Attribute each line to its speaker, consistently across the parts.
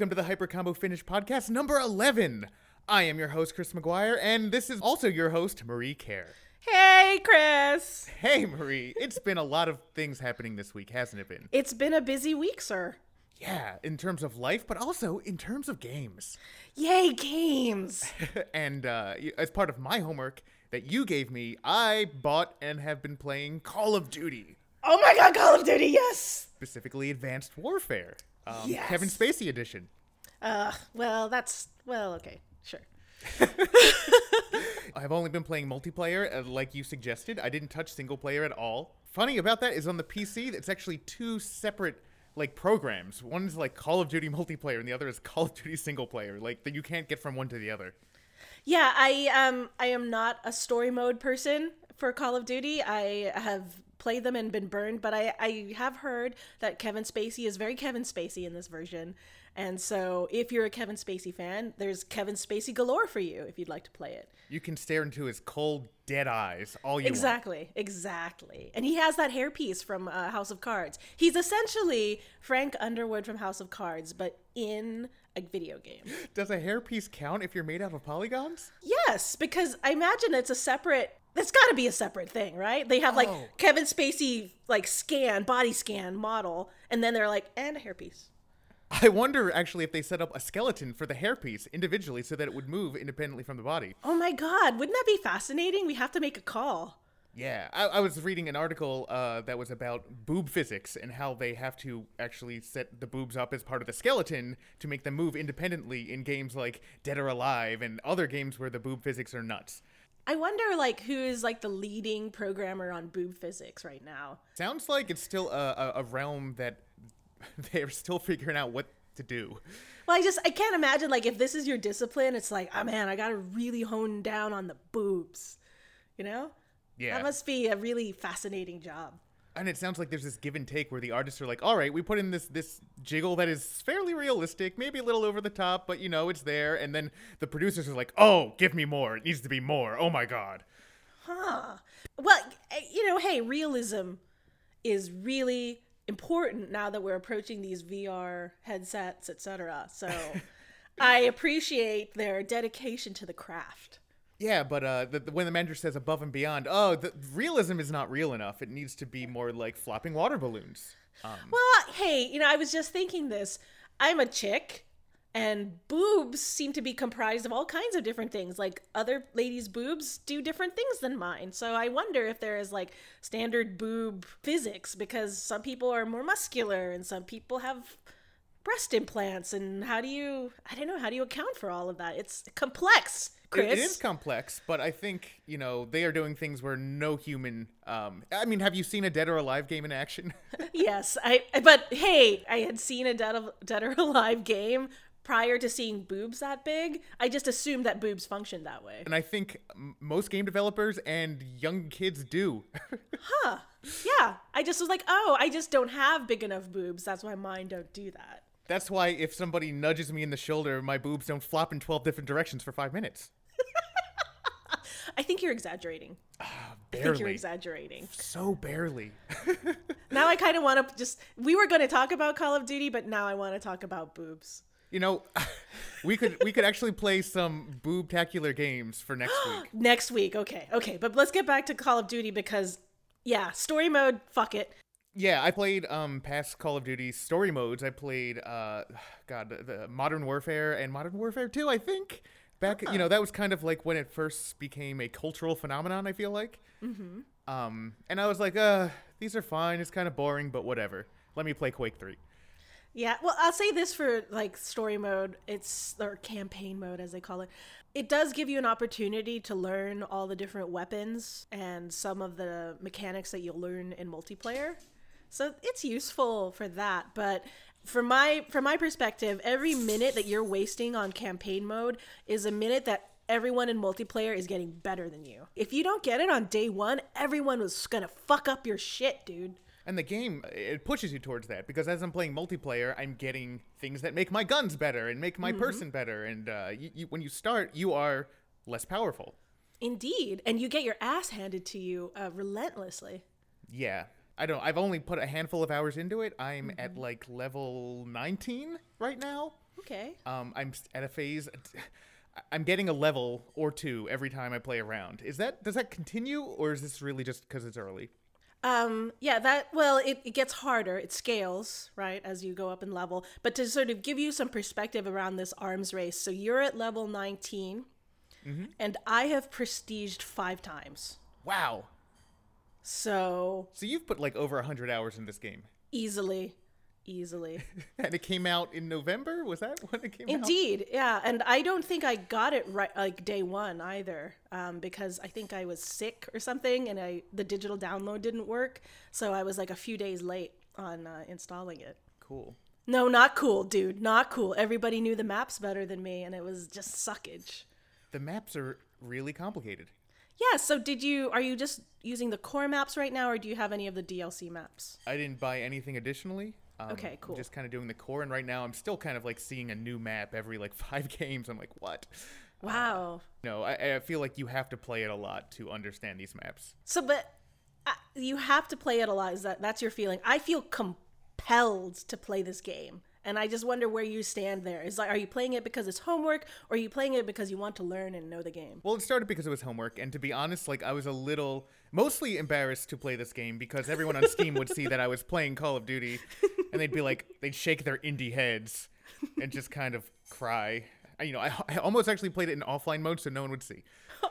Speaker 1: welcome to the Hyper Combo Finish podcast number 11. I am your host, Chris McGuire, and this is also your host, Marie Kerr.
Speaker 2: Hey, Chris.
Speaker 1: Hey, Marie. It's been a lot of things happening this week, hasn't it been?
Speaker 2: It's been a busy week, sir.
Speaker 1: Yeah, in terms of life, but also in terms of games.
Speaker 2: Yay, games.
Speaker 1: and uh, as part of my homework that you gave me, I bought and have been playing Call of Duty,
Speaker 2: Oh my god, Call of Duty, yes.
Speaker 1: specifically Advanced Warfare, um,
Speaker 2: Yes.
Speaker 1: Kevin Spacey edition.
Speaker 2: Uh, well, that's, well, okay, sure.
Speaker 1: I've only been playing multiplayer, uh, like you suggested. I didn't touch single player at all. Funny about that is on the PC, it's actually two separate like programs. One is like Call of Duty multiplayer, and the other is Call of Duty single player. Like that you can't get from one to the other.
Speaker 2: Yeah, I um I am not a story mode person for Call of Duty. I have played them and been burned, but I I have heard that Kevin Spacey is very Kevin Spacey in this version. And so if you're a Kevin Spacey fan, there's Kevin Spacey galore for you if you'd like to play it.
Speaker 1: You can stare into his cold, dead eyes all you want.
Speaker 2: Exactly, exactly. And he has that hairpiece from uh, House of Cards. He's essentially Frank Underwood from House of Cards, but in a video game.
Speaker 1: Does a hairpiece count if you're made out of polygons?
Speaker 2: Yes, because I imagine it's a separate. It's got to be a separate thing, right? They have like
Speaker 1: Oh.
Speaker 2: Kevin Spacey like scan, body scan model, and then they're like, and a hairpiece.
Speaker 1: I wonder actually if they set up a skeleton for the hairpiece individually so that it would move independently from the body.
Speaker 2: Oh my god, wouldn't that be fascinating? We have to make a call.
Speaker 1: Yeah, I, I was reading an article uh, that was about boob physics and how they have to actually set the boobs up as part of the skeleton to make them move independently in games like Dead or Alive and other games where the boob physics are nuts.
Speaker 2: I wonder like who is like the leading programmer on boob physics right now.
Speaker 1: Sounds like it's still a, a, a realm that they're still figuring out what to do.
Speaker 2: Well, I just I can't imagine like if this is your discipline, it's like, oh man, I gotta really hone down on the boobs. You know?
Speaker 1: Yeah.
Speaker 2: That must be a really fascinating job.
Speaker 1: And it sounds like there's this give and take where the artists are like, "All right, we put in this this jiggle that is fairly realistic, maybe a little over the top, but you know it's there." And then the producers are like, "Oh, give me more! It needs to be more! Oh my god!"
Speaker 2: Huh. Well, eh, you know, hey, realism is really important now that we're approaching these VR headsets, etc. So I appreciate their dedication to the craft.
Speaker 1: Yeah, but uh, the, the- when the manager says above and beyond, oh, the realism is not real enough. It needs to be more like flopping water balloons. Um,
Speaker 2: Well, hey, you know, I was just thinking this. I'm a chick, and boobs seem to be comprised of all kinds of different things. Like other ladies' boobs do different things than mine. So I wonder if there is like standard boob physics because some people are more muscular and some people have breast implants. And how do you, I don't know, how do you account for all of that? It's complex, Chris.
Speaker 1: it is complex, but I think you know they are doing things where no human. Um, I mean, have you seen a Dead or Alive game in action?
Speaker 2: yes, I. But hey, I had seen a Dead, Dead or Alive game prior to seeing boobs that big. I just assumed that boobs functioned that way.
Speaker 1: and I think m- most game developers and young kids do.
Speaker 2: Huh? Yeah. I just was like, oh, I just don't have big enough boobs. That's why mine don't do that.
Speaker 1: That's why if somebody nudges me in the shoulder, my boobs don't flop in 12 different directions for five minutes.
Speaker 2: I think you're exaggerating. I think you're exaggerating.
Speaker 1: So barely.
Speaker 2: Now I kind of want to just. We were going to talk about Call of Duty, but now I want to talk about boobs.
Speaker 1: You know, we could we could actually play some boobtacular games for next week.
Speaker 2: Next week, okay, okay. But let's get back to Call of Duty because, yeah, story mode, fuck it.
Speaker 1: Yeah, I played um past Call of Duty story modes. I played uh god, the, the Modern Warfare and Modern Warfare 2, I think. Back, you know, that was kind of like when it first became a cultural phenomenon, I feel like. Mhm. Um and I was like, uh these are fine. It's kind of boring, but whatever. Let me play Quake 3.
Speaker 2: Yeah, well, I'll say this for like story mode, it's or campaign mode as they call it. It does give you an opportunity to learn all the different weapons and some of the mechanics that you'll learn in multiplayer. So it's useful for that, but from my from my perspective, every minute that you're wasting on campaign mode is a minute that everyone in multiplayer is getting better than you. If you don't get it on day 1, everyone was going to fuck up your shit, dude.
Speaker 1: And the game it pushes you towards that because as I'm playing multiplayer, I'm getting things that make my guns better and make my person better. And uh, you, you, when you start, you are less powerful.
Speaker 2: Indeed, and you get your ass handed to you uh, relentlessly.
Speaker 1: Yeah, I don't. I've only put a handful of hours into it. I'm at like level 19 right now.
Speaker 2: Okay.
Speaker 1: Um, I'm at a phase. I'm getting a level or two every time I play around. Is that does that continue, or is this really just because it's early?
Speaker 2: Um, yeah, that, well, it, it gets harder. It scales, right, as you go up in level. But to sort of give you some perspective around this arms race, so you're at level 19, and I have prestiged five times.
Speaker 1: Wow.
Speaker 2: So
Speaker 1: So you've put like over hundred hours in this game,
Speaker 2: easily, easily.
Speaker 1: and it came out in November. Was that when it came out?
Speaker 2: Indeed, yeah. And I don't think I got it right like day one either, um, because I think I was sick or something, and I the digital download didn't work, so I was like a few days late on uh, installing it.
Speaker 1: Cool.
Speaker 2: No, not cool, dude. Not cool. Everybody knew the maps better than me, and it was just suckage.
Speaker 1: The maps are really complicated.
Speaker 2: Yeah. So, did you? Are you just using the core maps right now, or do you have any of the DLC maps?
Speaker 1: I didn't buy anything additionally. Um,
Speaker 2: Okay, cool.
Speaker 1: I'm just kind of doing the core, and right now I'm still kind of like seeing a new map every like five games. I'm like, what?
Speaker 2: Wow.
Speaker 1: No, I, I feel like you have to play it a lot to understand these maps.
Speaker 2: So, but uh, you have to play it a lot. Is that that's your feeling? I feel compelled to play this game, and I just wonder where you stand there. Is like, are you playing it because it's homework, or are you playing it because you want to learn and know the game?
Speaker 1: Well, it started because it was homework, and to be honest, like I was a little, mostly embarrassed to play this game because everyone on Steam would see that I was playing Call of Duty, and they'd be like, they'd shake their indie heads, and just kind of cry. I- You know, I, I almost actually played it in offline mode so no one would see.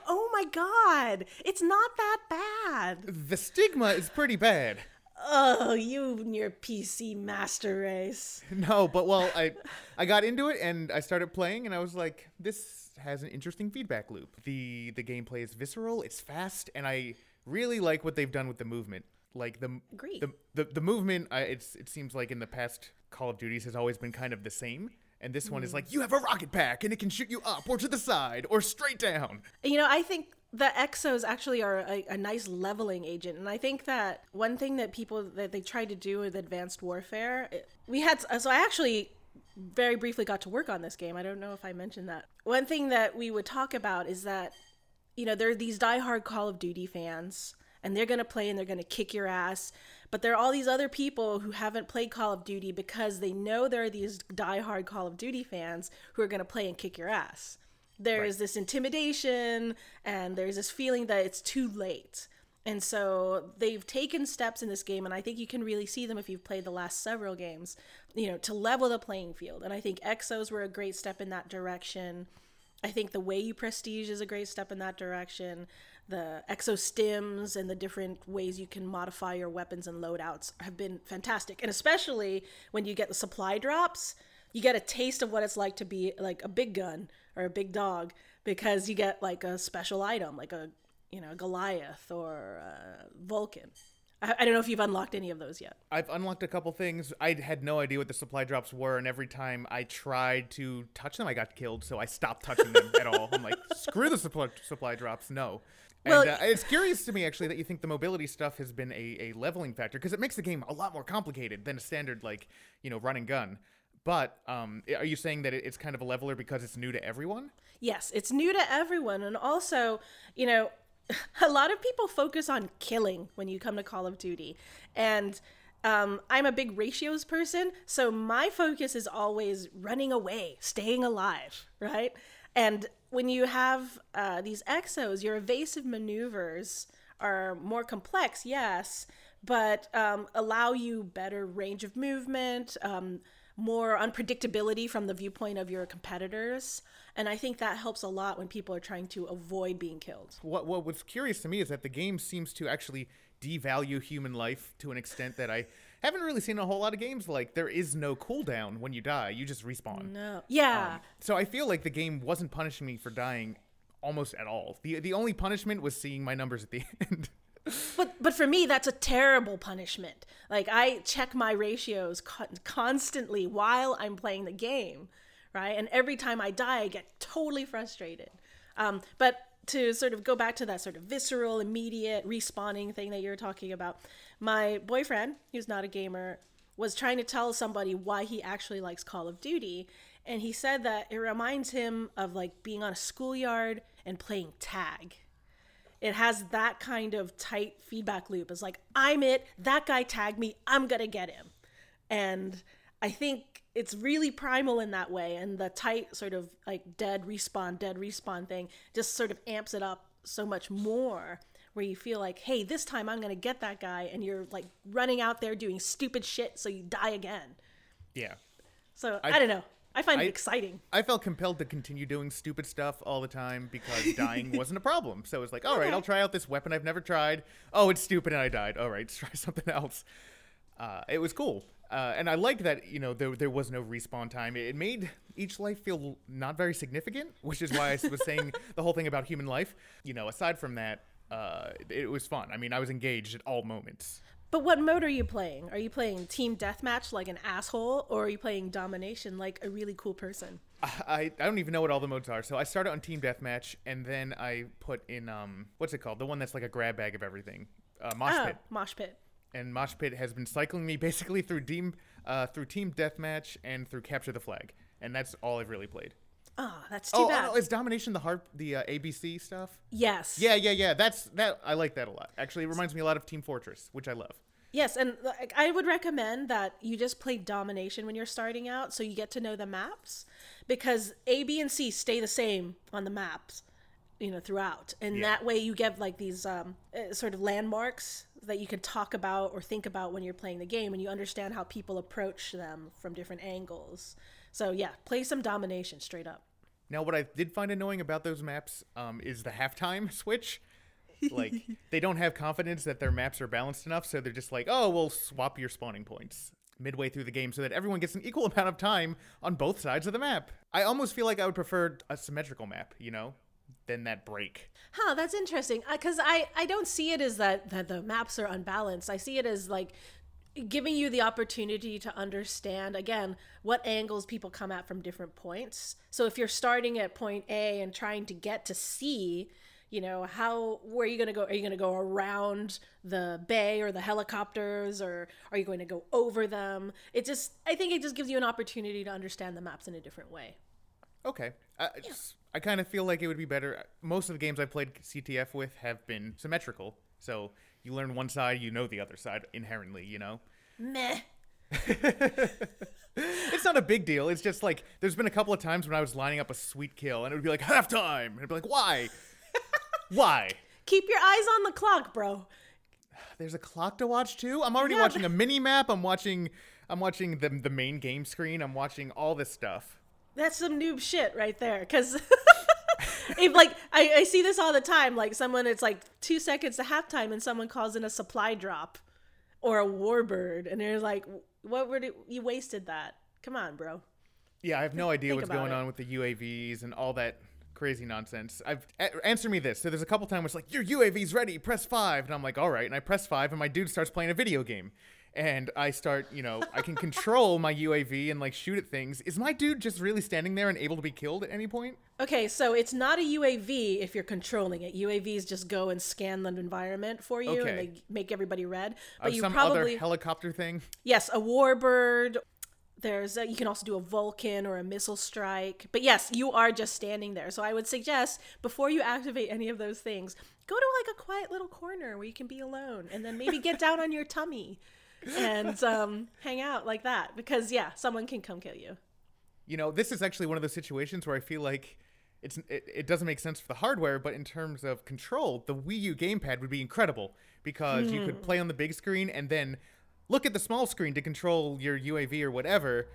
Speaker 2: Oh my god, it's not that bad.
Speaker 1: The stigma is pretty bad.
Speaker 2: Oh, you and your PC master race.
Speaker 1: No, but well, I I got into it and I started playing and I was like, this has an interesting feedback loop. The the gameplay is visceral, it's fast, and I really like what they've done with the movement. Like the
Speaker 2: Agreed.
Speaker 1: the the, the movement, I, it's it seems like in the past Call of Duties has always been kind of the same. And this one is hmm. like you have a rocket pack and it can shoot you up or to the side or straight down.
Speaker 2: You know, I think the exos actually are a, a nice leveling agent, and I think that one thing that people that they tried to do with Advanced Warfare, we had so I actually very briefly got to work on this game. I don't know if I mentioned that. One thing that we would talk about is that you know there are these diehard Call of Duty fans, and they're gonna play and they're gonna kick your ass. But there are all these other people who haven't played Call of Duty because they know there are these diehard Call of Duty fans who are gonna play and kick your ass there is this intimidation and there's this feeling that it's too late. And so they've taken steps in this game, and I think you can really see them if you've played the last several games, you know, to level the playing field. And I think Exos were a great step in that direction. I think the way you prestige is a great step in that direction. The exo stims and the different ways you can modify your weapons and loadouts have been fantastic. And especially when you get the supply drops, you get a taste of what it's like to be like a big gun or a big dog because you get like a special item, like a you know Goliath or Vulcan. I, I don't know if you've unlocked any of those yet.
Speaker 1: I've unlocked a couple things. I had no idea what the supply drops were, and every time I tried to touch them, I got killed. So I stopped touching them at all. I'm like, screw the supply, supply drops. No. And
Speaker 2: Well-
Speaker 1: uh, it's curious to me actually that you think the mobility stuff has been a, a leveling factor because it makes the game a lot more complicated than a standard like you know run and gun. But um, are you saying that it's kind of a leveler because it's new to everyone?
Speaker 2: Yes, it's new to everyone. And also, you know, a lot of people focus on killing when you come to Call of Duty. And um, I'm a big ratios person. So my focus is always running away, staying alive, right? And when you have uh, these exos, your evasive maneuvers are more complex, yes, but um, allow you better range of movement, um, more unpredictability from the viewpoint of your competitors. And I think that helps a lot when people are trying to avoid being killed.
Speaker 1: What what was curious to me is that the game seems to actually devalue human life to an extent that I haven't really seen a whole lot of games. Like there is no cooldown when you die; you just respawn.
Speaker 2: No. Yeah.
Speaker 1: Um, so I feel like the game wasn't punishing me for dying almost at all. the The only punishment was seeing my numbers at the end.
Speaker 2: But but for me, that's a terrible punishment. Like I check my ratios con- constantly while I'm playing the game, right? And every time I die, I get totally frustrated. Um, but to sort of go back to that sort of visceral, immediate respawning thing that you're talking about, my boyfriend, who's not a gamer, was trying to tell somebody why he actually likes Call of Duty. And he said that it reminds him of like being on a schoolyard and playing tag it has that kind of tight feedback loop. It's like, I'm it, that guy tagged me, I'm gonna get him. And I think it's really primal in that way and the tight sort of like dead respawn dead respawn thing just sort of amps it up so much more where you feel like hey this time i'm gonna get that guy and you're like running out there doing stupid shit so you die again
Speaker 1: Yeah.
Speaker 2: so i, don't know i find
Speaker 1: I-
Speaker 2: it exciting
Speaker 1: I felt compelled to continue doing stupid stuff all the time because dying wasn't a problem. So it was like, all right,
Speaker 2: Okay.
Speaker 1: I'll try out this weapon I've never tried. Oh, it's stupid and I died. All right, let's try something else. Uh, it was cool. Uh, and I liked that, you know, there, there was no respawn time. It made each life feel not very significant, which is why I was saying the whole thing about human life. You know, aside from that, uh, it was fun. I mean, I was engaged at all moments.
Speaker 2: But what mode are you playing are you playing team deathmatch like an asshole or are you playing domination like a really cool person
Speaker 1: I, I don't even know what all the modes are. So I started on Team Deathmatch, and then I put in um what's it called? The one that's like a grab bag of everything. Uh, Mosh
Speaker 2: oh
Speaker 1: Pit.
Speaker 2: mosh pit
Speaker 1: And Mosh Pit has been cycling me basically through Team uh, through Team Deathmatch and through Capture the Flag, and that's all I've really played.
Speaker 2: Oh that's too
Speaker 1: Oh,
Speaker 2: bad
Speaker 1: oh, is Domination the hard the uh, ABC stuff?
Speaker 2: yes
Speaker 1: Yeah, yeah, yeah. That's that. I like that a lot. Actually, it reminds me a lot of Team Fortress, which I love.
Speaker 2: Yes, and like, I would recommend that you just play domination when you're starting out so you get to know the maps because A, B, and C stay the same on the maps, you know, throughout. And
Speaker 1: Yeah.
Speaker 2: that way you get like these um, uh, sort of landmarks that you can talk about or think about when you're playing the game and you understand how people approach them from different angles. So, yeah, play some domination straight up.
Speaker 1: Now, what I did find annoying about those maps um, is the halftime switch. Like, they don't have confidence that their maps are balanced enough, so they're just like, oh, we'll swap your spawning points midway through the game so that everyone gets an equal amount of time on both sides of the map. I almost feel like I would prefer a symmetrical map, you know, than that break.
Speaker 2: Huh, that's interesting. Because I, I don't see it as that, that the maps are unbalanced. I see it as like giving you the opportunity to understand, again, what angles people come at from different points. So if you're starting at point A and trying to get to C, you know, how, where are you going to go? Are you going to go around the bay or the helicopters or are you going to go over them? It just, I think it just gives you an opportunity to understand the maps in a different way.
Speaker 1: Okay. I, it's- I kind of feel like it would be better. Most of the games I played CTF with have been symmetrical. So you learn one side, you know the other side inherently, you know?
Speaker 2: Meh.
Speaker 1: It's not a big deal. It's just like there's been a couple of times when I was lining up a sweet kill and it would be like halftime. And I'd be like, why? why?
Speaker 2: Keep your eyes on the clock, bro.
Speaker 1: There's a clock to watch too. I'm already
Speaker 2: Yeah,
Speaker 1: watching a mini map. I'm watching. I'm watching the the main game screen. I'm watching all this stuff.
Speaker 2: That's some noob shit right there. Because if like I, I see this all the time, like someone it's like two seconds to halftime, and someone calls in a supply drop or a warbird, and they're like, "What were you wasted that? Come on, bro."
Speaker 1: Yeah, I have no idea
Speaker 2: Think
Speaker 1: what's going
Speaker 2: it.
Speaker 1: on with the UAVs and all that crazy nonsense. I've a- answer me this. So there's a couple times where it's like your UAV's ready, press five, and I'm like, all right, and I press five, and my dude starts playing a video game, and I start, you know, I can control my UAV and like shoot at things. Is my dude just really standing there and able to be killed at any point?
Speaker 2: Okay, so it's not a UAV if you're controlling it. UAVs just go and scan the environment for you,
Speaker 1: Okay.
Speaker 2: and they make everybody red. But
Speaker 1: Of
Speaker 2: you
Speaker 1: some
Speaker 2: probably
Speaker 1: other helicopter thing?
Speaker 2: Yes, a warbird. There's a, you can also do a Vulcan or a missile strike. But yes, you are just standing there. So I would suggest before you activate any of those things, go to like a quiet little corner where you can be alone and then maybe get down on your tummy and um, hang out like that because yeah, someone can come kill you.
Speaker 1: You know, this is actually one of those situations where I feel like it's it, it doesn't make sense for the hardware, but in terms of control, the Wii U gamepad would be incredible because you could play on the big screen and then look at the small screen to control your UAV or whatever,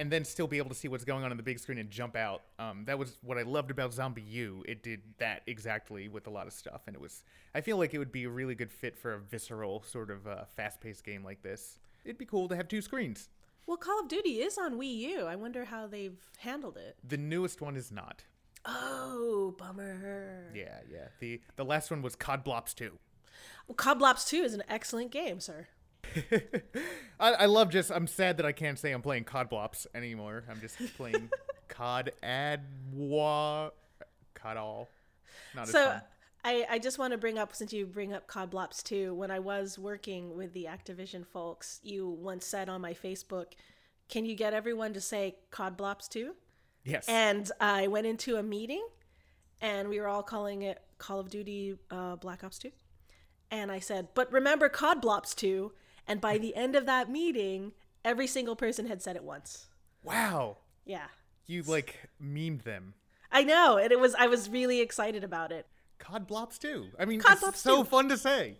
Speaker 1: and then still be able to see what's going on in the big screen and jump out. Um, that was what I loved about ZombiU. It did that exactly with a lot of stuff, and it was. I feel like it would be a really good fit for a visceral sort of uh, fast-paced game like this. It'd be cool to have two screens.
Speaker 2: Well, Call of Duty is on Wii U. I wonder how they've handled it.
Speaker 1: The newest one is not.
Speaker 2: Oh, bummer.
Speaker 1: Yeah, yeah. The the last one was COD Blops 2.
Speaker 2: Well, Coblops 2 is an excellent game, sir.
Speaker 1: I, I love just I'm sad that I can't say I'm playing COD Blops anymore. I'm just playing COD Adwa COD all. Not as
Speaker 2: So. I, I just want to bring up since you bring up COD Blops too. When I was working with the Activision folks, you once said on my Facebook, "Can you get everyone to say COD Blops too?"
Speaker 1: Yes.
Speaker 2: And I went into a meeting, and we were all calling it Call of Duty uh, Black Ops Two. And I said, "But remember COD Blops too." And by the end of that meeting, every single person had said it once.
Speaker 1: Wow.
Speaker 2: Yeah.
Speaker 1: You like memed them.
Speaker 2: I know, and it was I was really excited about it.
Speaker 1: COD Blops too. I mean,
Speaker 2: COD
Speaker 1: it's
Speaker 2: Blops
Speaker 1: so
Speaker 2: too.
Speaker 1: fun to say.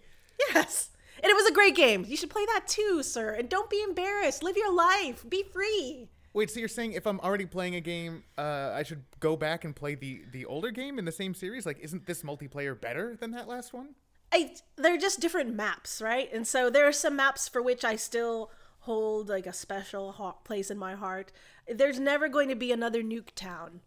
Speaker 2: Yes. And it was a great game. You should play that too, sir. And don't be embarrassed. Live your life. Be free.
Speaker 1: Wait, so you're saying if I'm already playing a game, uh, I should go back and play the the older game in the same series? Like, isn't this multiplayer better than that last one?
Speaker 2: I they're just different maps, right? And so there are some maps for which I still hold like a special ho- place in my heart. There's never going to be another Nuketown.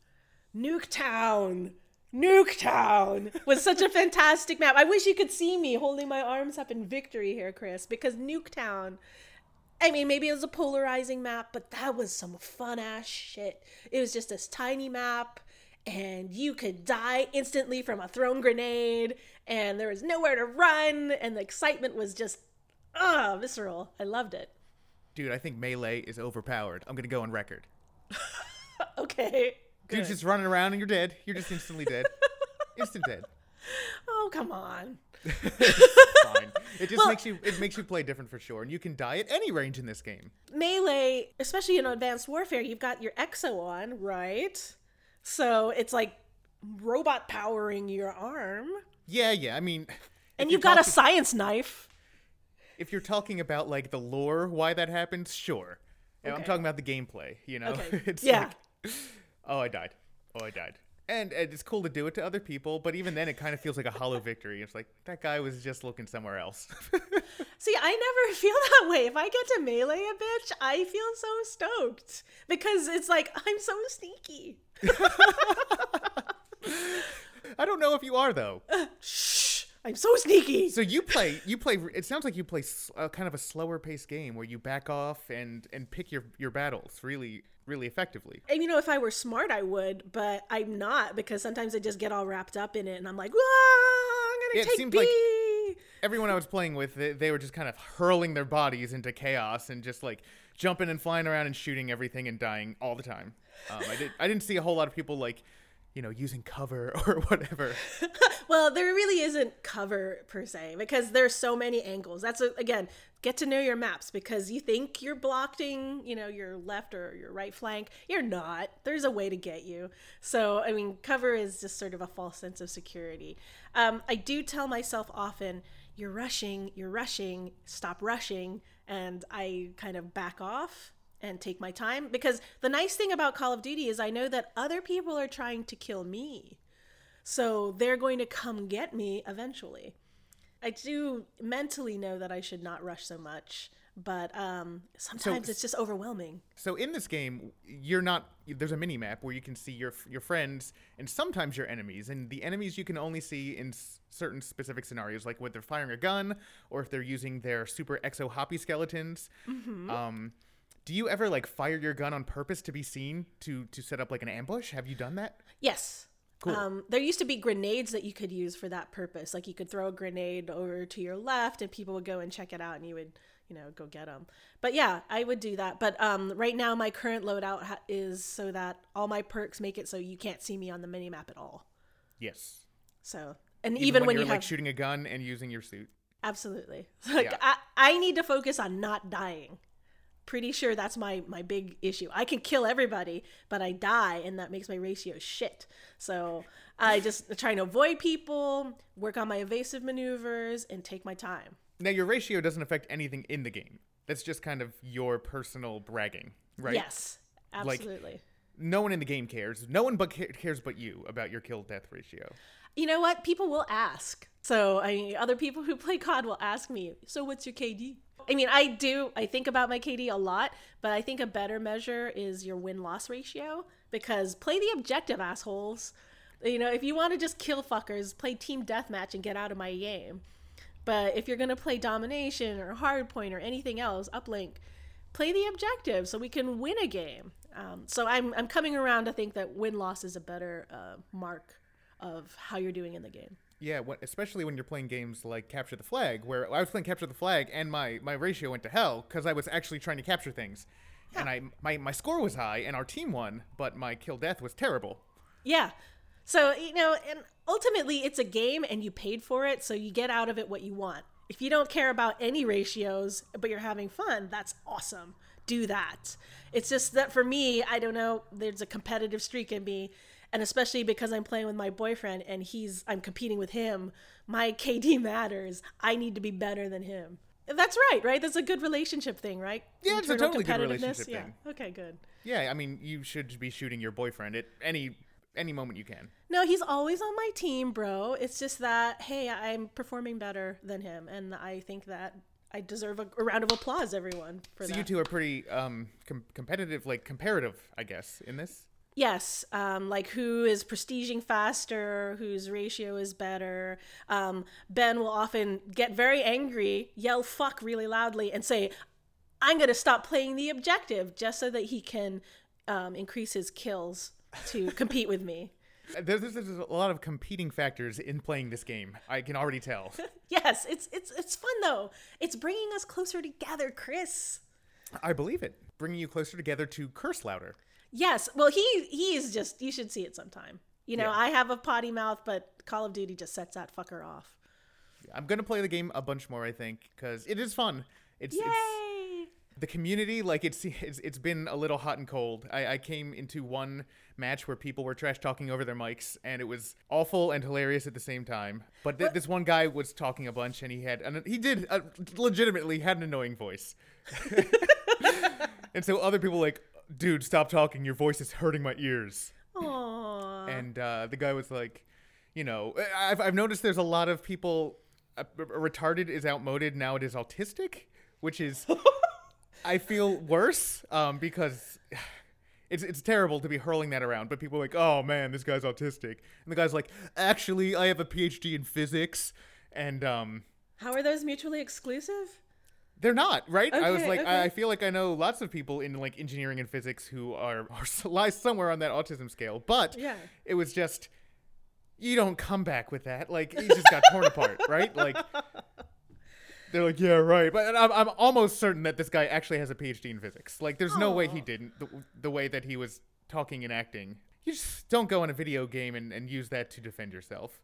Speaker 2: Nuketown. Nuketown was such a fantastic map. I wish you could see me holding my arms up in victory here, Chris, because Nuketown. I mean, maybe it was a polarizing map, but that was some fun ass shit. It was just this tiny map, and you could die instantly from a thrown grenade, and there was nowhere to run, and the excitement was just, ah, visceral. I loved it.
Speaker 1: Dude, I think melee is overpowered. I'm gonna go on record.
Speaker 2: Okay.
Speaker 1: Dude's
Speaker 2: good.
Speaker 1: just running around and you're dead. You're just instantly dead. Instant dead.
Speaker 2: Oh, come on.
Speaker 1: Fine. It just
Speaker 2: Well-
Speaker 1: makes you it makes you play different for sure, and you can die at any range in this game.
Speaker 2: Melee, especially in Advanced Warfare, you've got your exo on, right? So it's like robot powering your arm.
Speaker 1: Yeah, yeah. I mean,
Speaker 2: And you've got a science knife.
Speaker 1: if you're talking about like the lore, why that happens, sure. And I'm talking about the gameplay. You know,
Speaker 2: Okay.
Speaker 1: it's
Speaker 2: Yeah.
Speaker 1: like, oh, I died. Oh, I died. And, and it's cool to do it to other people, but even then, it kind of feels like a hollow victory. It's like that guy was just looking somewhere else.
Speaker 2: See, I never feel that way. If I get to melee a bitch, I feel so stoked because it's like I'm so sneaky.
Speaker 1: I don't know if you are though.
Speaker 2: Shh, I'm so sneaky.
Speaker 1: So you play, you play. It sounds like you play s- uh, kind of a slower paced game where you back off and and pick your your battles really really effectively.
Speaker 2: And you know, if I were smart, I would, but I'm not because sometimes I just get all wrapped up in it, and I'm like, "Whoa, I'm gonna
Speaker 1: it
Speaker 2: take
Speaker 1: seemed
Speaker 2: B."
Speaker 1: like- Everyone I was playing with, they, they were just kind of hurling their bodies into chaos and just like jumping and flying around and shooting everything and dying all the time. Um, I did. I didn't see a whole lot of people like, you know, using cover or whatever.
Speaker 2: Well, there really isn't cover per se because there's so many angles. That's a, again, get to know your maps because you think you're blocking, you know, your left or your right flank. You're not. There's a way to get you. So, I mean, cover is just sort of a false sense of security. Um, I do tell myself often, you're rushing, you're rushing, stop rushing, and I kind of back off and take my time because the nice thing about Call of Duty is I know that other people are trying to kill me. So they're going to come get me eventually. I do mentally know that I should not rush so much, but um, sometimes it's just overwhelming.
Speaker 1: So in this game, you're not. There's a mini map where you can see your your friends and sometimes your enemies, and the enemies you can only see in s- certain specific scenarios, like when they're firing a gun or if they're using their super exo hoppy skeletons. Um, do you ever like fire your gun on purpose to be seen to to set up like an ambush? Have you done that?
Speaker 2: Yes.
Speaker 1: Cool.
Speaker 2: Um, there used to be grenades that you could use for that purpose. Like you could throw a grenade over to your left, and people would go and check it out, and you would, you know, go get them. But yeah, I would do that. But um, right now, my current loadout ha- is so that all my perks make it so you can't see me on the mini map at all.
Speaker 1: Yes.
Speaker 2: So, and even, when,
Speaker 1: you're
Speaker 2: you
Speaker 1: like
Speaker 2: have
Speaker 1: shooting a gun and using your suit.
Speaker 2: Absolutely. Like
Speaker 1: Yeah.
Speaker 2: I, I need to focus on not dying. Pretty sure that's my my big issue. I can kill everybody, but I die and that makes my ratio shit. So I just try to avoid people, work on my evasive maneuvers and take my time.
Speaker 1: Now your ratio doesn't affect anything in the game. That's just kind of your personal bragging, right?
Speaker 2: Yes.
Speaker 1: Like-
Speaker 2: Absolutely.
Speaker 1: No one in the game cares. No one but ca- cares but you about your kill death ratio.
Speaker 2: you know what? People will ask. So I mean, other people who play COD will ask me, "So what's your KD?" I mean, I do. I think about my KD a lot, but I think a better measure is your win loss ratio because play the objective, assholes. You know, if you want to just kill fuckers, play team deathmatch and get out of my game. But if you're gonna play domination or hardpoint or anything else, uplink, play the objective so we can win a game. Um, so I'm I'm coming around to think that win loss is a better uh, mark of how you're doing in the game.
Speaker 1: Yeah, when, especially when you're playing games like Capture the Flag, where I was playing Capture the Flag and my, my ratio went to hell because I was actually trying to capture things. And I my, my score was high and our team won, but my kill death was terrible.
Speaker 2: Yeah. So, you know, and ultimately it's a game and you paid for it, so you get out of it what you want. If you don't care about any ratios, but you're having fun, that's awesome. do that. It's just that for me, I don't know, there's a competitive streak in me. And especially because I'm playing with my boyfriend and he's I'm competing with him, my KD matters. I need to be better than him. That's right, right? That's a good relationship thing, right?
Speaker 1: Yeah, it's a totally good relationship
Speaker 2: yeah.
Speaker 1: thing.
Speaker 2: Okay, good.
Speaker 1: Yeah, I mean, you should be shooting your boyfriend at any any moment you can.
Speaker 2: No, he's always on my team, bro. It's just that, hey, I'm performing better than him, and I think that I deserve a, a round of applause, everyone, for
Speaker 1: So
Speaker 2: that.
Speaker 1: you two are pretty um com- competitive, like comparative, I guess, in this.
Speaker 2: Yes, um, like who is prestiging faster, whose ratio is better. Um, ben will often get very angry, yell fuck really loudly, and say, I'm going to stop playing the objective just so that he can um, increase his kills to compete with me.
Speaker 1: There's, there's, there's a lot of competing factors in playing this game. I can already tell.
Speaker 2: Yes, it's it's it's fun though. It's bringing us closer together, Chris.
Speaker 1: I believe it, bringing you closer together to curse louder.
Speaker 2: Yes, well he he is just you should see it sometime. You know,
Speaker 1: Yeah.
Speaker 2: I have a potty mouth, but Call of Duty just sets that fucker off.
Speaker 1: I'm gonna play the game a bunch more, I think, because it is fun. It's, it's
Speaker 2: Yay!
Speaker 1: the community like it's, it's it's been a little hot and cold I, I came into one match where people were trash talking over their mics and it was awful and hilarious at the same time but th- this one guy was talking a bunch and he had and he did uh, legitimately had an annoying voice and so other people were like dude stop talking your voice is hurting my ears
Speaker 2: Aww.
Speaker 1: and uh, the guy was like, you know, I've, I've noticed there's a lot of people. Uh, retarded is outmoded now. It is autistic, which is I feel worse um, because it's it's terrible to be hurling that around. But people are like, oh man, this guy's autistic, and the guy's like, actually, I have a PhD in physics, and um,
Speaker 2: How are those mutually exclusive?
Speaker 1: They're not right. I was like,
Speaker 2: okay.
Speaker 1: I, I feel like I know lots of people in like engineering and physics who are, are lies somewhere on that autism scale, but
Speaker 2: Yeah.
Speaker 1: it was just you don't come back with that. Like he just got torn apart, right? Like they're like, yeah, right. But I'm, I'm almost certain that this guy actually has a PhD in physics. Like there's no way he didn't. The, the way that he was talking and acting, you just don't go in a video game and, and use that to defend yourself.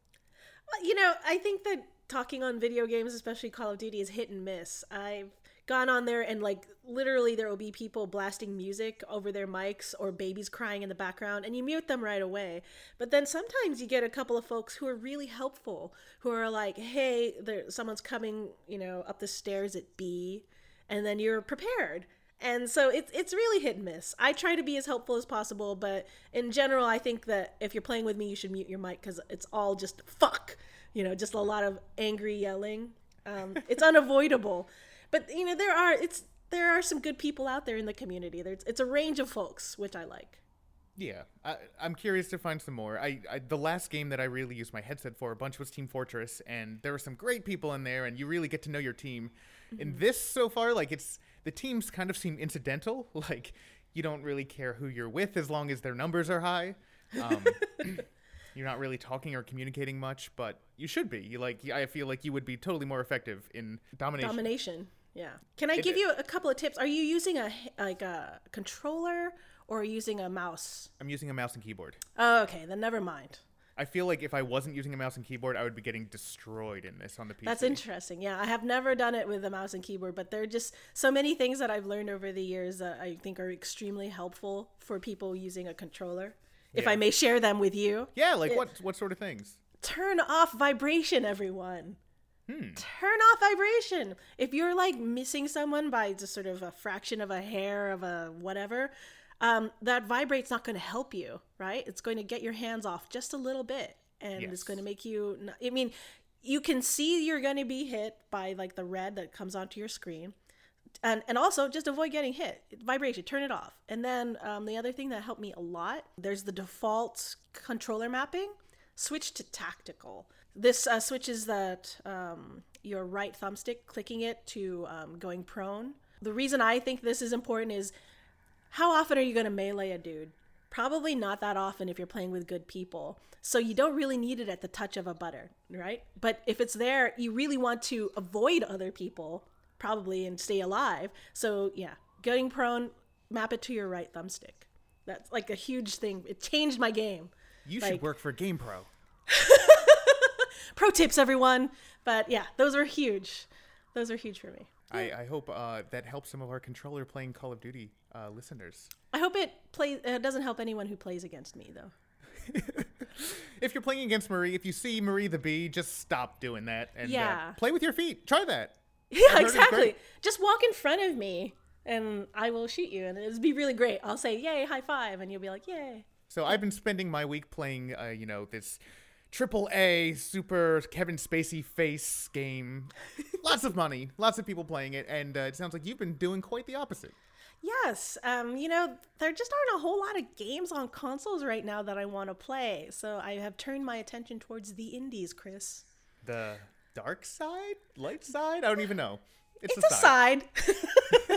Speaker 2: Well, You know, I think that talking on video games, especially Call of Duty, is hit and miss. I've gone on there and like literally there will be people blasting music over their mics or babies crying in the background and you mute them right away. But then sometimes you get a couple of folks who are really helpful who are like, "Hey, there someone's coming, you know, up the stairs at B." And then you're prepared. And so it's it's really hit and miss. I try to be as helpful as possible, but in general, I think that if you're playing with me, you should mute your mic because it's all just fuck, you know, just a lot of angry yelling. Um, it's unavoidable, but you know there are it's there are some good people out there in the community. There's it's a range of folks, which I like.
Speaker 1: Yeah, I, I'm curious to find some more. I, I the last game that I really used my headset for a bunch was Team Fortress, and there were some great people in there, and you really get to know your team. In this so far, like it's the teams kind of seem incidental. Like you don't really care who you're with as long as their numbers are high. Um, you're not really talking or communicating much, but you should be. You like I feel like you would be totally more effective in domination.
Speaker 2: Domination. Yeah. Can I
Speaker 1: It-
Speaker 2: give you a couple of tips? Are you using a like a controller or using a mouse?
Speaker 1: I'm using a mouse and keyboard.
Speaker 2: Oh, okay, then never mind.
Speaker 1: I feel like if I wasn't using a mouse and keyboard, I would be getting destroyed in this on the PC.
Speaker 2: That's interesting. Yeah, I have never done it with a mouse and keyboard, but there are just so many things that I've learned over the years that I think are extremely helpful for people using a controller. If
Speaker 1: Yeah.
Speaker 2: I may share them with you,
Speaker 1: Yeah, like what what sort of things?
Speaker 2: turn off vibration, everyone. Hmm. Turn off vibration. If you're like missing someone by just sort of a fraction of a hair of a whatever, um, that vibrate's not going to help you, right? It's going to get your hands off just a little bit, and it's going to make you. I mean, you can see you're going to be hit by like the red that comes onto your screen. And, and also just avoid getting hit vibration turn it off and then um, the other thing that helped me a lot there's the default controller mapping switch to tactical. This uh, switches that um, your right thumbstick, clicking it to um, going prone. The reason I think this is important is how often are you going to melee a dude? Probably not that often if you're playing with good people. So you don't really need it at the touch of a button, right? But if it's there, you really want to avoid other people, probably, and stay alive. So yeah, getting prone, map it to your right thumbstick. That's like a huge thing. It changed my game.
Speaker 1: You should work for GamePro.
Speaker 2: pro tips everyone but yeah those are huge those are huge for me
Speaker 1: I, I hope uh, that helps some of our controller playing Call of Duty uh, listeners.
Speaker 2: I hope it plays. Uh, doesn't help anyone who plays against me though.
Speaker 1: If you're playing against Marie, if you see Marie the Bee, just stop doing that and uh,
Speaker 2: Yeah.
Speaker 1: play with your feet. Try that.
Speaker 2: Yeah, exactly. Just walk in front of me, and I will shoot you, and it'll be really great. I'll say yay, high five, and you'll be like yay.
Speaker 1: So I've been spending my week playing, uh, you know, this triple A super Kevin Spacey face game. lots of money, lots of people playing it, and uh, it sounds like you've been doing quite the opposite.
Speaker 2: Yes, um, you know, there just aren't a whole lot of games on consoles right now that I want to play, so I have turned my attention towards the indies, Chris.
Speaker 1: The dark side, light side, I don't even know. It's,
Speaker 2: It's a side.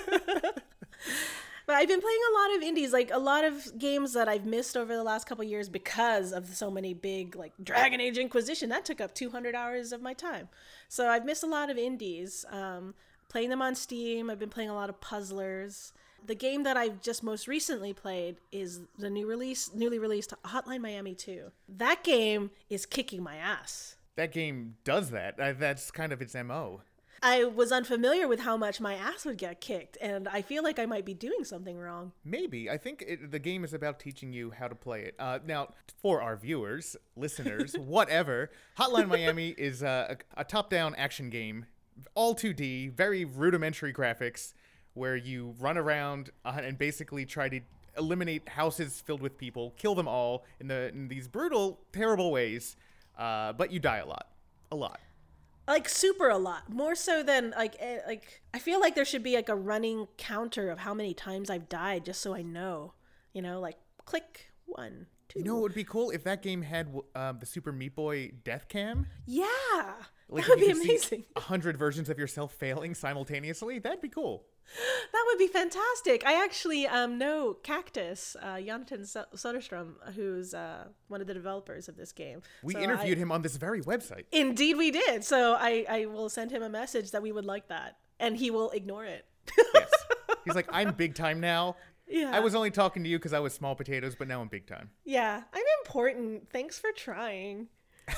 Speaker 2: but I've been playing a lot of indies, like a lot of games that I've missed over the last couple years because of so many big, like Dragon Age Inquisition. That took up 200 hours of my time. So I've missed a lot of indies. Um, playing them on Steam. I've been playing a lot of puzzlers. The game that I've just most recently played is the new release, newly released Hotline Miami 2. That game is kicking my ass.
Speaker 1: That game does that. Uh, that's kind of its mo.
Speaker 2: I was unfamiliar with how much my ass would get kicked, and I feel like I might be doing something wrong.
Speaker 1: Maybe. I think it, the game is about teaching you how to play it. Uh, now, for our viewers, listeners, whatever, Hotline Miami is uh, a, a top down action game, all 2D, very rudimentary graphics, where you run around uh, and basically try to eliminate houses filled with people, kill them all in, the, in these brutal, terrible ways, uh, but you die a lot. A lot.
Speaker 2: Like super a lot, more so than like eh, like I feel like there should be like a running counter of how many times I've died, just so I know. You know, like click one, two.
Speaker 1: You know it would be cool if that game had um, the Super Meat Boy death cam?
Speaker 2: yeah,
Speaker 1: Like
Speaker 2: that would be
Speaker 1: you could see
Speaker 2: amazing.
Speaker 1: A hundred versions of yourself failing simultaneously. That'd be cool.
Speaker 2: That would be fantastic. I actually um, know Cactus, uh, Jonatan Söderström, who's uh, one of the developers of this game.
Speaker 1: We
Speaker 2: So I-
Speaker 1: interviewed him on this very website.
Speaker 2: Indeed, we did. So I, I will send him a message that we would like that, and he will ignore it.
Speaker 1: Yes. He's like, I'm big time now.
Speaker 2: yeah.
Speaker 1: I was only talking to you because I was small potatoes, but now I'm big time.
Speaker 2: Yeah, I'm important. Thanks for trying.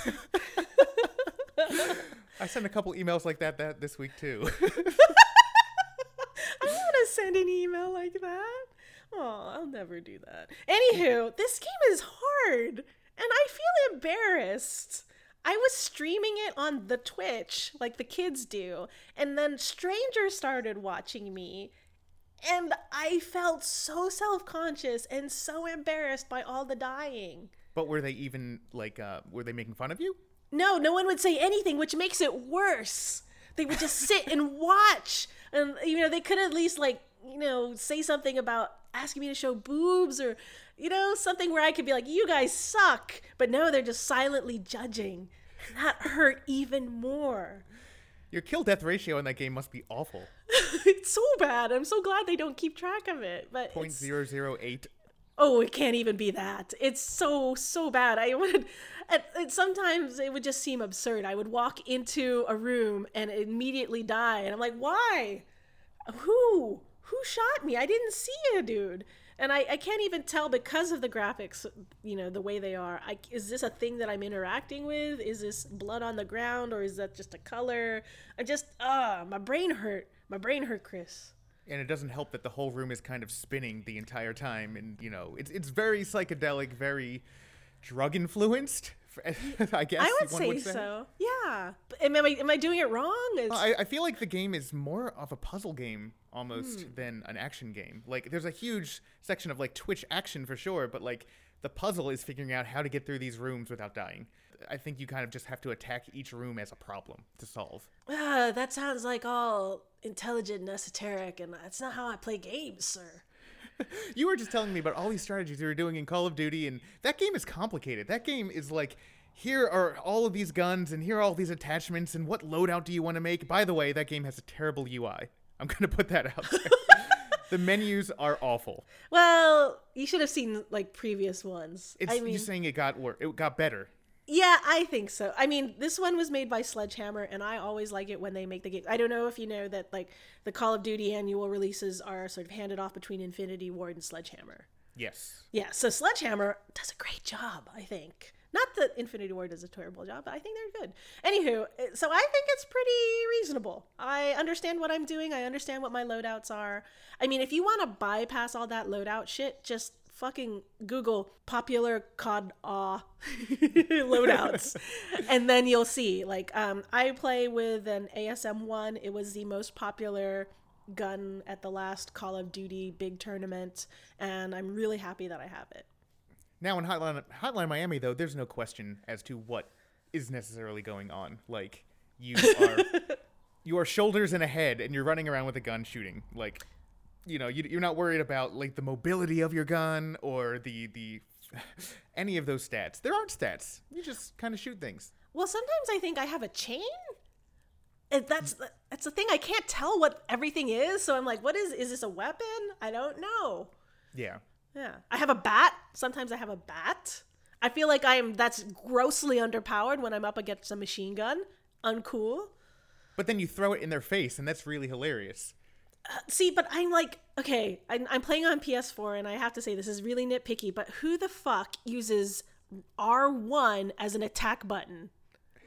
Speaker 1: I sent a couple emails like that that this week too.
Speaker 2: I want to send an email like that. Oh, I'll never do that. Anywho, this game is hard, and I feel embarrassed. I was streaming it on the Twitch like the kids do, and then strangers started watching me, and I felt so self conscious and so embarrassed by all the dying.
Speaker 1: but were they even like, uh, were they making fun of you?
Speaker 2: No, no one would say anything, which makes it worse. They would just sit and watch, and you know they could at least like you know say something about asking me to show boobs or you know something where I could be like, "You guys suck," but no, they're just silently judging. That hurt even more.
Speaker 1: Your kill death ratio in that game must be awful.
Speaker 2: it's so bad. I'm so glad they don't keep track of it. But
Speaker 1: Point
Speaker 2: it's-
Speaker 1: zero zero eight.
Speaker 2: Oh, it can't even be that. It's so so bad. I would, sometimes it would just seem absurd. I would walk into a room and immediately die, and I'm like, why? Who? Who shot me? I didn't see you, dude. And I, I can't even tell because of the graphics, you know, the way they are. I, is this a thing that I'm interacting with? Is this blood on the ground or is that just a color? I just, ah, my brain hurt. My brain hurt, Chris.
Speaker 1: And it doesn't help that the whole room is kind of spinning the entire time, and you know, it's it's very psychedelic, very drug influenced. I guess
Speaker 2: I would
Speaker 1: one
Speaker 2: say, so. Yeah. Am I am I doing it wrong?
Speaker 1: I, I feel like the game is more of a puzzle game almost hmm. than an action game. Like there's a huge section of like Twitch action for sure, but like the puzzle is figuring out how to get through these rooms without dying. I think you kind of just have to attack each room as a problem to solve.
Speaker 2: Ah, that sounds like all intelligent and esoteric, and that's not how I play games, sir.
Speaker 1: You were just telling me about all these strategies you were doing in Call of Duty, and that game is complicated. That game is like, here are all of these guns, and here are all these attachments, and what loadout do you want to make? By the way, that game has a terrible UI. I'm gonna put that out there. the menus are awful.
Speaker 2: Well, you should have seen like previous ones.
Speaker 1: It's
Speaker 2: I mean,
Speaker 1: you saying it got worse. it got better.
Speaker 2: yeah, I think so. I mean, this one was made by Sledgehammer, and I always like it when they make the game. I don't know if you know that like the Call of Duty annual releases are sort of handed off between Infinity Ward and Sledgehammer.
Speaker 1: Yes.
Speaker 2: Yeah, so Sledgehammer does a great job, I think. Not that Infinity Ward does a terrible job, but I think they're good. Anywho, so I think it's pretty reasonable. I understand what I'm doing. I understand what my loadouts are. I mean, if you want to bypass all that loadout shit, just fucking Google popular COD aw loadouts, and then you'll see. Like, um, I play with an ASM one. It was the most popular gun at the last Call of Duty big tournament, and I'm really happy that I have it.
Speaker 1: Now in Hotline Hotline Miami though, there's no question as to what is necessarily going on. Like you are you are shoulders and a head and you're running around with a gun shooting. Like you know, you, you're not worried about like the mobility of your gun or the the any of those stats. There aren't stats. You just kind of shoot things.
Speaker 2: Well, sometimes I think I have a chain. And that's the, that's the thing. I can't tell what everything is, so I'm like, what is is this a weapon? I don't know.
Speaker 1: Yeah.
Speaker 2: Yeah. I have a bat. Sometimes I have a bat. I feel like I am that's grossly underpowered when I'm up against a machine gun. Uncool.
Speaker 1: But then you throw it in their face and that's really hilarious.
Speaker 2: Uh, see, but I'm like, okay, I'm, I'm playing on PS4 and I have to say this is really nitpicky, but who the fuck uses R1 as an attack button?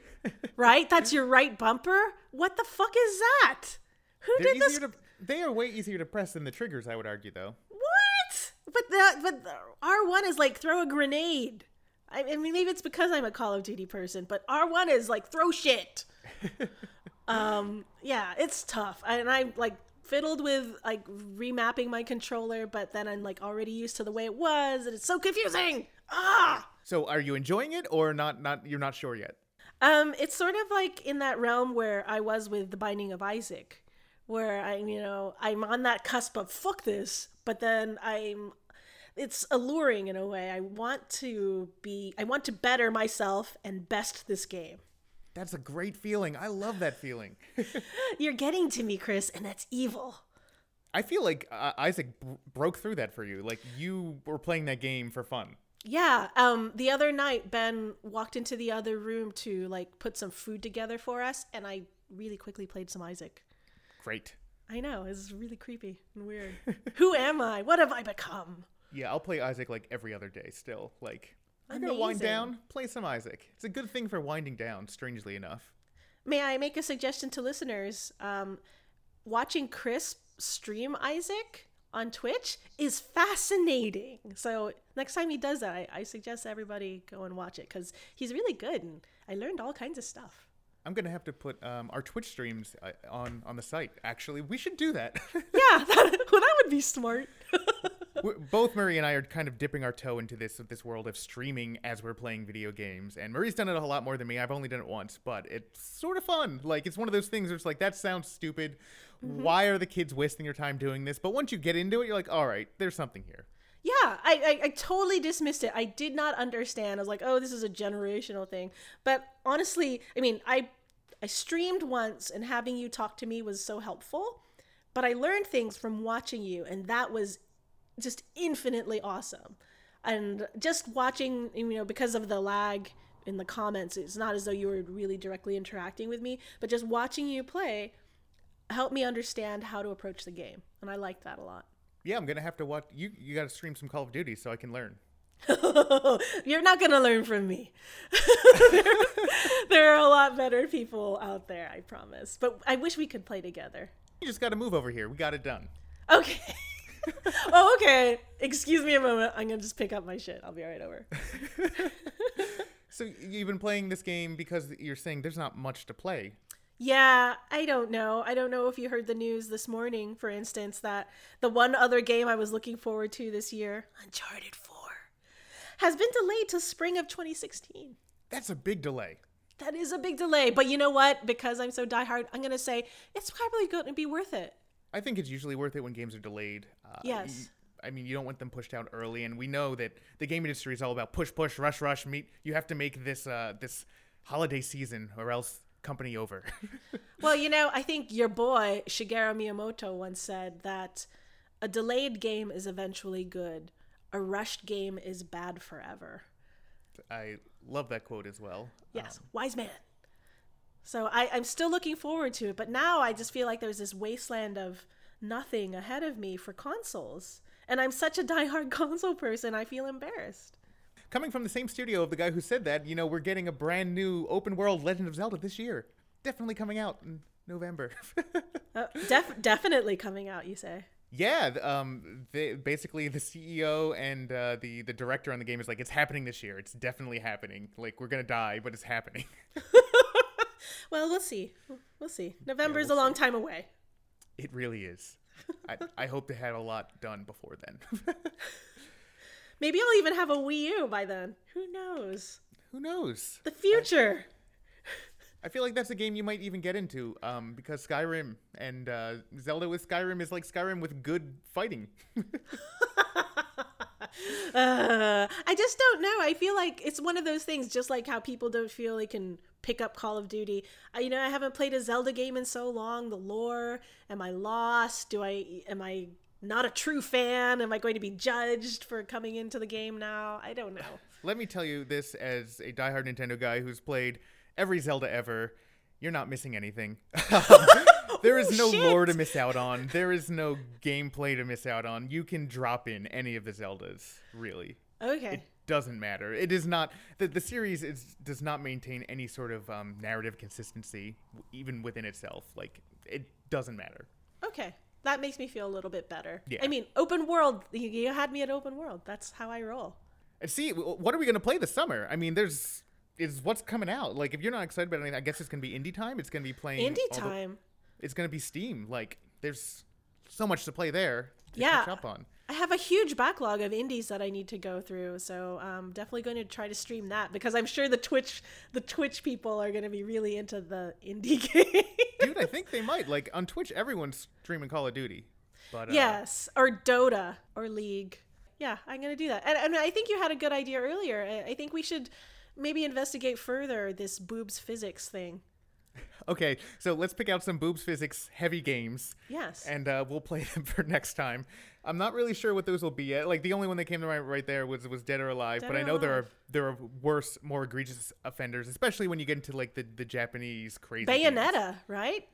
Speaker 2: right? That's your right bumper? What the fuck is that? Who
Speaker 1: They're
Speaker 2: did this?
Speaker 1: to they are way easier to press than the triggers, I would argue though.
Speaker 2: But the but the R1 is like throw a grenade. I, I mean, maybe it's because I'm a Call of Duty person, but R1 is like throw shit. um, yeah, it's tough, and I like fiddled with like remapping my controller, but then I'm like already used to the way it was, and it's so confusing. Ah.
Speaker 1: So are you enjoying it or not not you're not sure yet?
Speaker 2: Um, it's sort of like in that realm where I was with the Binding of Isaac, where I, you know, I'm on that cusp of fuck this, but then I'm, it's alluring in a way. I want to be, I want to better myself and best this game.
Speaker 1: That's a great feeling. I love that feeling.
Speaker 2: You're getting to me, Chris, and that's evil.
Speaker 1: I feel like uh, Isaac b- broke through that for you. Like you were playing that game for fun.
Speaker 2: Yeah. Um. The other night, Ben walked into the other room to like put some food together for us, and I really quickly played some Isaac.
Speaker 1: Great.
Speaker 2: I know it's really creepy and weird. Who am I? What have I become?
Speaker 1: Yeah, I'll play Isaac like every other day still. Like I'm gonna wind down, play some Isaac. It's a good thing for winding down, strangely enough.
Speaker 2: May I make a suggestion to listeners? Um, watching Chris stream Isaac on Twitch is fascinating. So next time he does that, I, I suggest everybody go and watch it because he's really good, and I learned all kinds of stuff.
Speaker 1: I'm gonna have to put um, our Twitch streams uh, on on the site. Actually, we should do that.
Speaker 2: Yeah, that, well, that would be smart.
Speaker 1: Both Marie and I are kind of dipping our toe into this this world of streaming as we're playing video games. And Marie's done it a lot more than me. I've only done it once, but it's sort of fun. Like it's one of those things where it's like that sounds stupid. Why are the kids wasting their time doing this? But once you get into it, you're like, all right, there's something here.
Speaker 2: Yeah, I, I, I totally dismissed it. I did not understand. I was like, oh, this is a generational thing. But honestly, I mean, I I streamed once and having you talk to me was so helpful. But I learned things from watching you, and that was just infinitely awesome. And just watching, you know, because of the lag in the comments, it's not as though you were really directly interacting with me, but just watching you play helped me understand how to approach the game. And I liked that a lot.
Speaker 1: Yeah, I'm gonna have to watch. You you got to stream some Call of Duty so I can learn.
Speaker 2: You're not going to learn from me. there, there are a lot better people out there, I promise. But I wish we could play together.
Speaker 1: You just got to move over here. We got it done.
Speaker 2: Okay. oh, okay. Excuse me a moment. I'm going to just pick up my shit. I'll be right over.
Speaker 1: So you've been playing this game because you're saying there's not much to play.
Speaker 2: Yeah, I don't know. I don't know if you heard the news this morning, for instance, that the one other game I was looking forward to this year, Uncharted 4, has been delayed to spring of 2016.
Speaker 1: That's a big delay.
Speaker 2: That is a big delay, but you know what? Because I'm so diehard, I'm gonna say it's probably going to be worth it.
Speaker 1: I think it's usually worth it when games are delayed. Uh,
Speaker 2: Yes.
Speaker 1: I mean, you don't want them pushed out early, and we know that the game industry is all about push, push, rush, rush. Meet. You have to make this uh, this holiday season, or else company over.
Speaker 2: Well, you know, I think your boy Shigeru Miyamoto once said that a delayed game is eventually good. A rushed game is bad forever.
Speaker 1: I love that quote as well.
Speaker 2: Yes, wise man. So I, I'm still looking forward to it, but now I just feel like there's this wasteland of nothing ahead of me for consoles. And I'm such a diehard console person, I feel embarrassed.
Speaker 1: coming from the same studio of the guy who said that, you know, we're getting a brand new open world Legend of Zelda this year. Definitely coming out in November.
Speaker 2: Uh, def- definitely coming out, you say.
Speaker 1: Yeah, um, they, basically the CEO and uh, the the director on the game is like, it's happening this year. It's definitely happening. Like we're gonna die, but it's happening.
Speaker 2: Well, we'll see. We'll see. November is
Speaker 1: we'll
Speaker 2: a long time away.
Speaker 1: it really is. I, I hope to have a lot done before then.
Speaker 2: Maybe I'll even have a Wii U by then. Who knows?
Speaker 1: Who knows?
Speaker 2: The future.
Speaker 1: I feel like that's a game you might even get into, um, because Skyrim and uh, Zelda with Skyrim is like Skyrim with good fighting.
Speaker 2: Uh, I just don't know. I feel like it's one of those things, just like how people don't feel they can pick up Call of Duty. I, you know, I haven't played a Zelda game in so long. The lore. Am I lost? Do I? Am I not a true fan? Am I going to be judged for coming into the game now? I don't know.
Speaker 1: Let me tell you this as a diehard Nintendo guy who's played every Zelda ever. You're not missing anything. there is no
Speaker 2: shit.
Speaker 1: lore to miss out on. There is no gameplay to miss out on. You can drop in any of the Zeldas, really.
Speaker 2: Okay.
Speaker 1: It doesn't matter. It is not the the series is does not maintain any sort of um, narrative consistency, even within itself. Like it doesn't matter.
Speaker 2: Okay. That makes me feel a little bit better.
Speaker 1: Yeah.
Speaker 2: I mean, open world. You, you had me at open world. That's how I roll.
Speaker 1: And see, what are we gonna play this summer? I mean, there's is what's coming out. Like, if you're not excited about anything, I guess it's gonna be indie time. It's gonna be playing
Speaker 2: Indie
Speaker 1: all the-
Speaker 2: time.
Speaker 1: it's gonna be Steam. Like, there's so much to play there. To
Speaker 2: Yeah.
Speaker 1: catch up on.
Speaker 2: I have a huge backlog of indies that I need to go through, so I'm definitely going to try to stream that because I'm sure the Twitch the Twitch people are going to be really into the indie game.
Speaker 1: Dude, I think they might. Like on Twitch, everyone's streaming Call of Duty. But uh,
Speaker 2: yes, or Dota or League. Yeah, I'm going to do that. And, and I think you had a good idea earlier. I think we should maybe investigate further this boobs physics thing.
Speaker 1: Okay, so let's pick out some boobs physics heavy games.
Speaker 2: Yes.
Speaker 1: and uh, we'll play them for next time. I'm not really sure what those will be yet. Like the only one that came to mind right there was was Dead or Alive,
Speaker 2: Dead
Speaker 1: but I
Speaker 2: or
Speaker 1: know there are there are worse, more egregious offenders, especially when you get into like the the Japanese crazy. games.
Speaker 2: Bayonetta, right?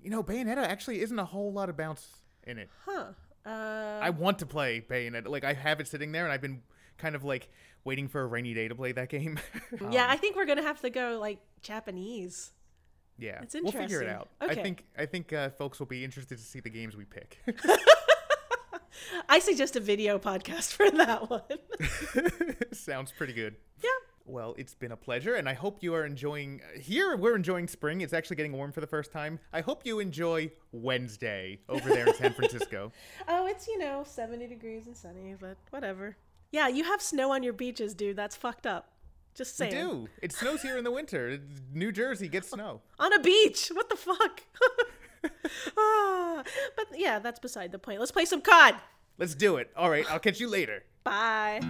Speaker 1: You know, Bayonetta actually isn't a whole lot of bounce in it.
Speaker 2: Huh. Uh,
Speaker 1: I want to play Bayonetta. Like I have it sitting there, and I've been kind of like waiting for a rainy day to play that game.
Speaker 2: yeah,
Speaker 1: Um,
Speaker 2: I think we're going to have to go like Japanese.
Speaker 1: yeah,
Speaker 2: it's interesting.
Speaker 1: We'll figure it out.
Speaker 2: Okay.
Speaker 1: I think I think uh, folks will be interested to see the games we pick.
Speaker 2: I suggest a video podcast for that one.
Speaker 1: Sounds pretty good.
Speaker 2: yeah.
Speaker 1: Well, it's been a pleasure, and I hope you are enjoying. Here, we're enjoying spring. It's actually getting warm for the first time. I hope you enjoy Wednesday over there in San Francisco.
Speaker 2: Oh, it's, you know, 70 degrees and sunny, but whatever. Yeah, you have snow on your beaches, dude. That's fucked up. Just saying.
Speaker 1: We do. It snows here in the winter. New Jersey gets snow.
Speaker 2: On a beach. What the fuck? ah, but yeah, that's beside the point. Let's play some COD.
Speaker 1: Let's do it. All right, I'll catch you later.
Speaker 2: Bye.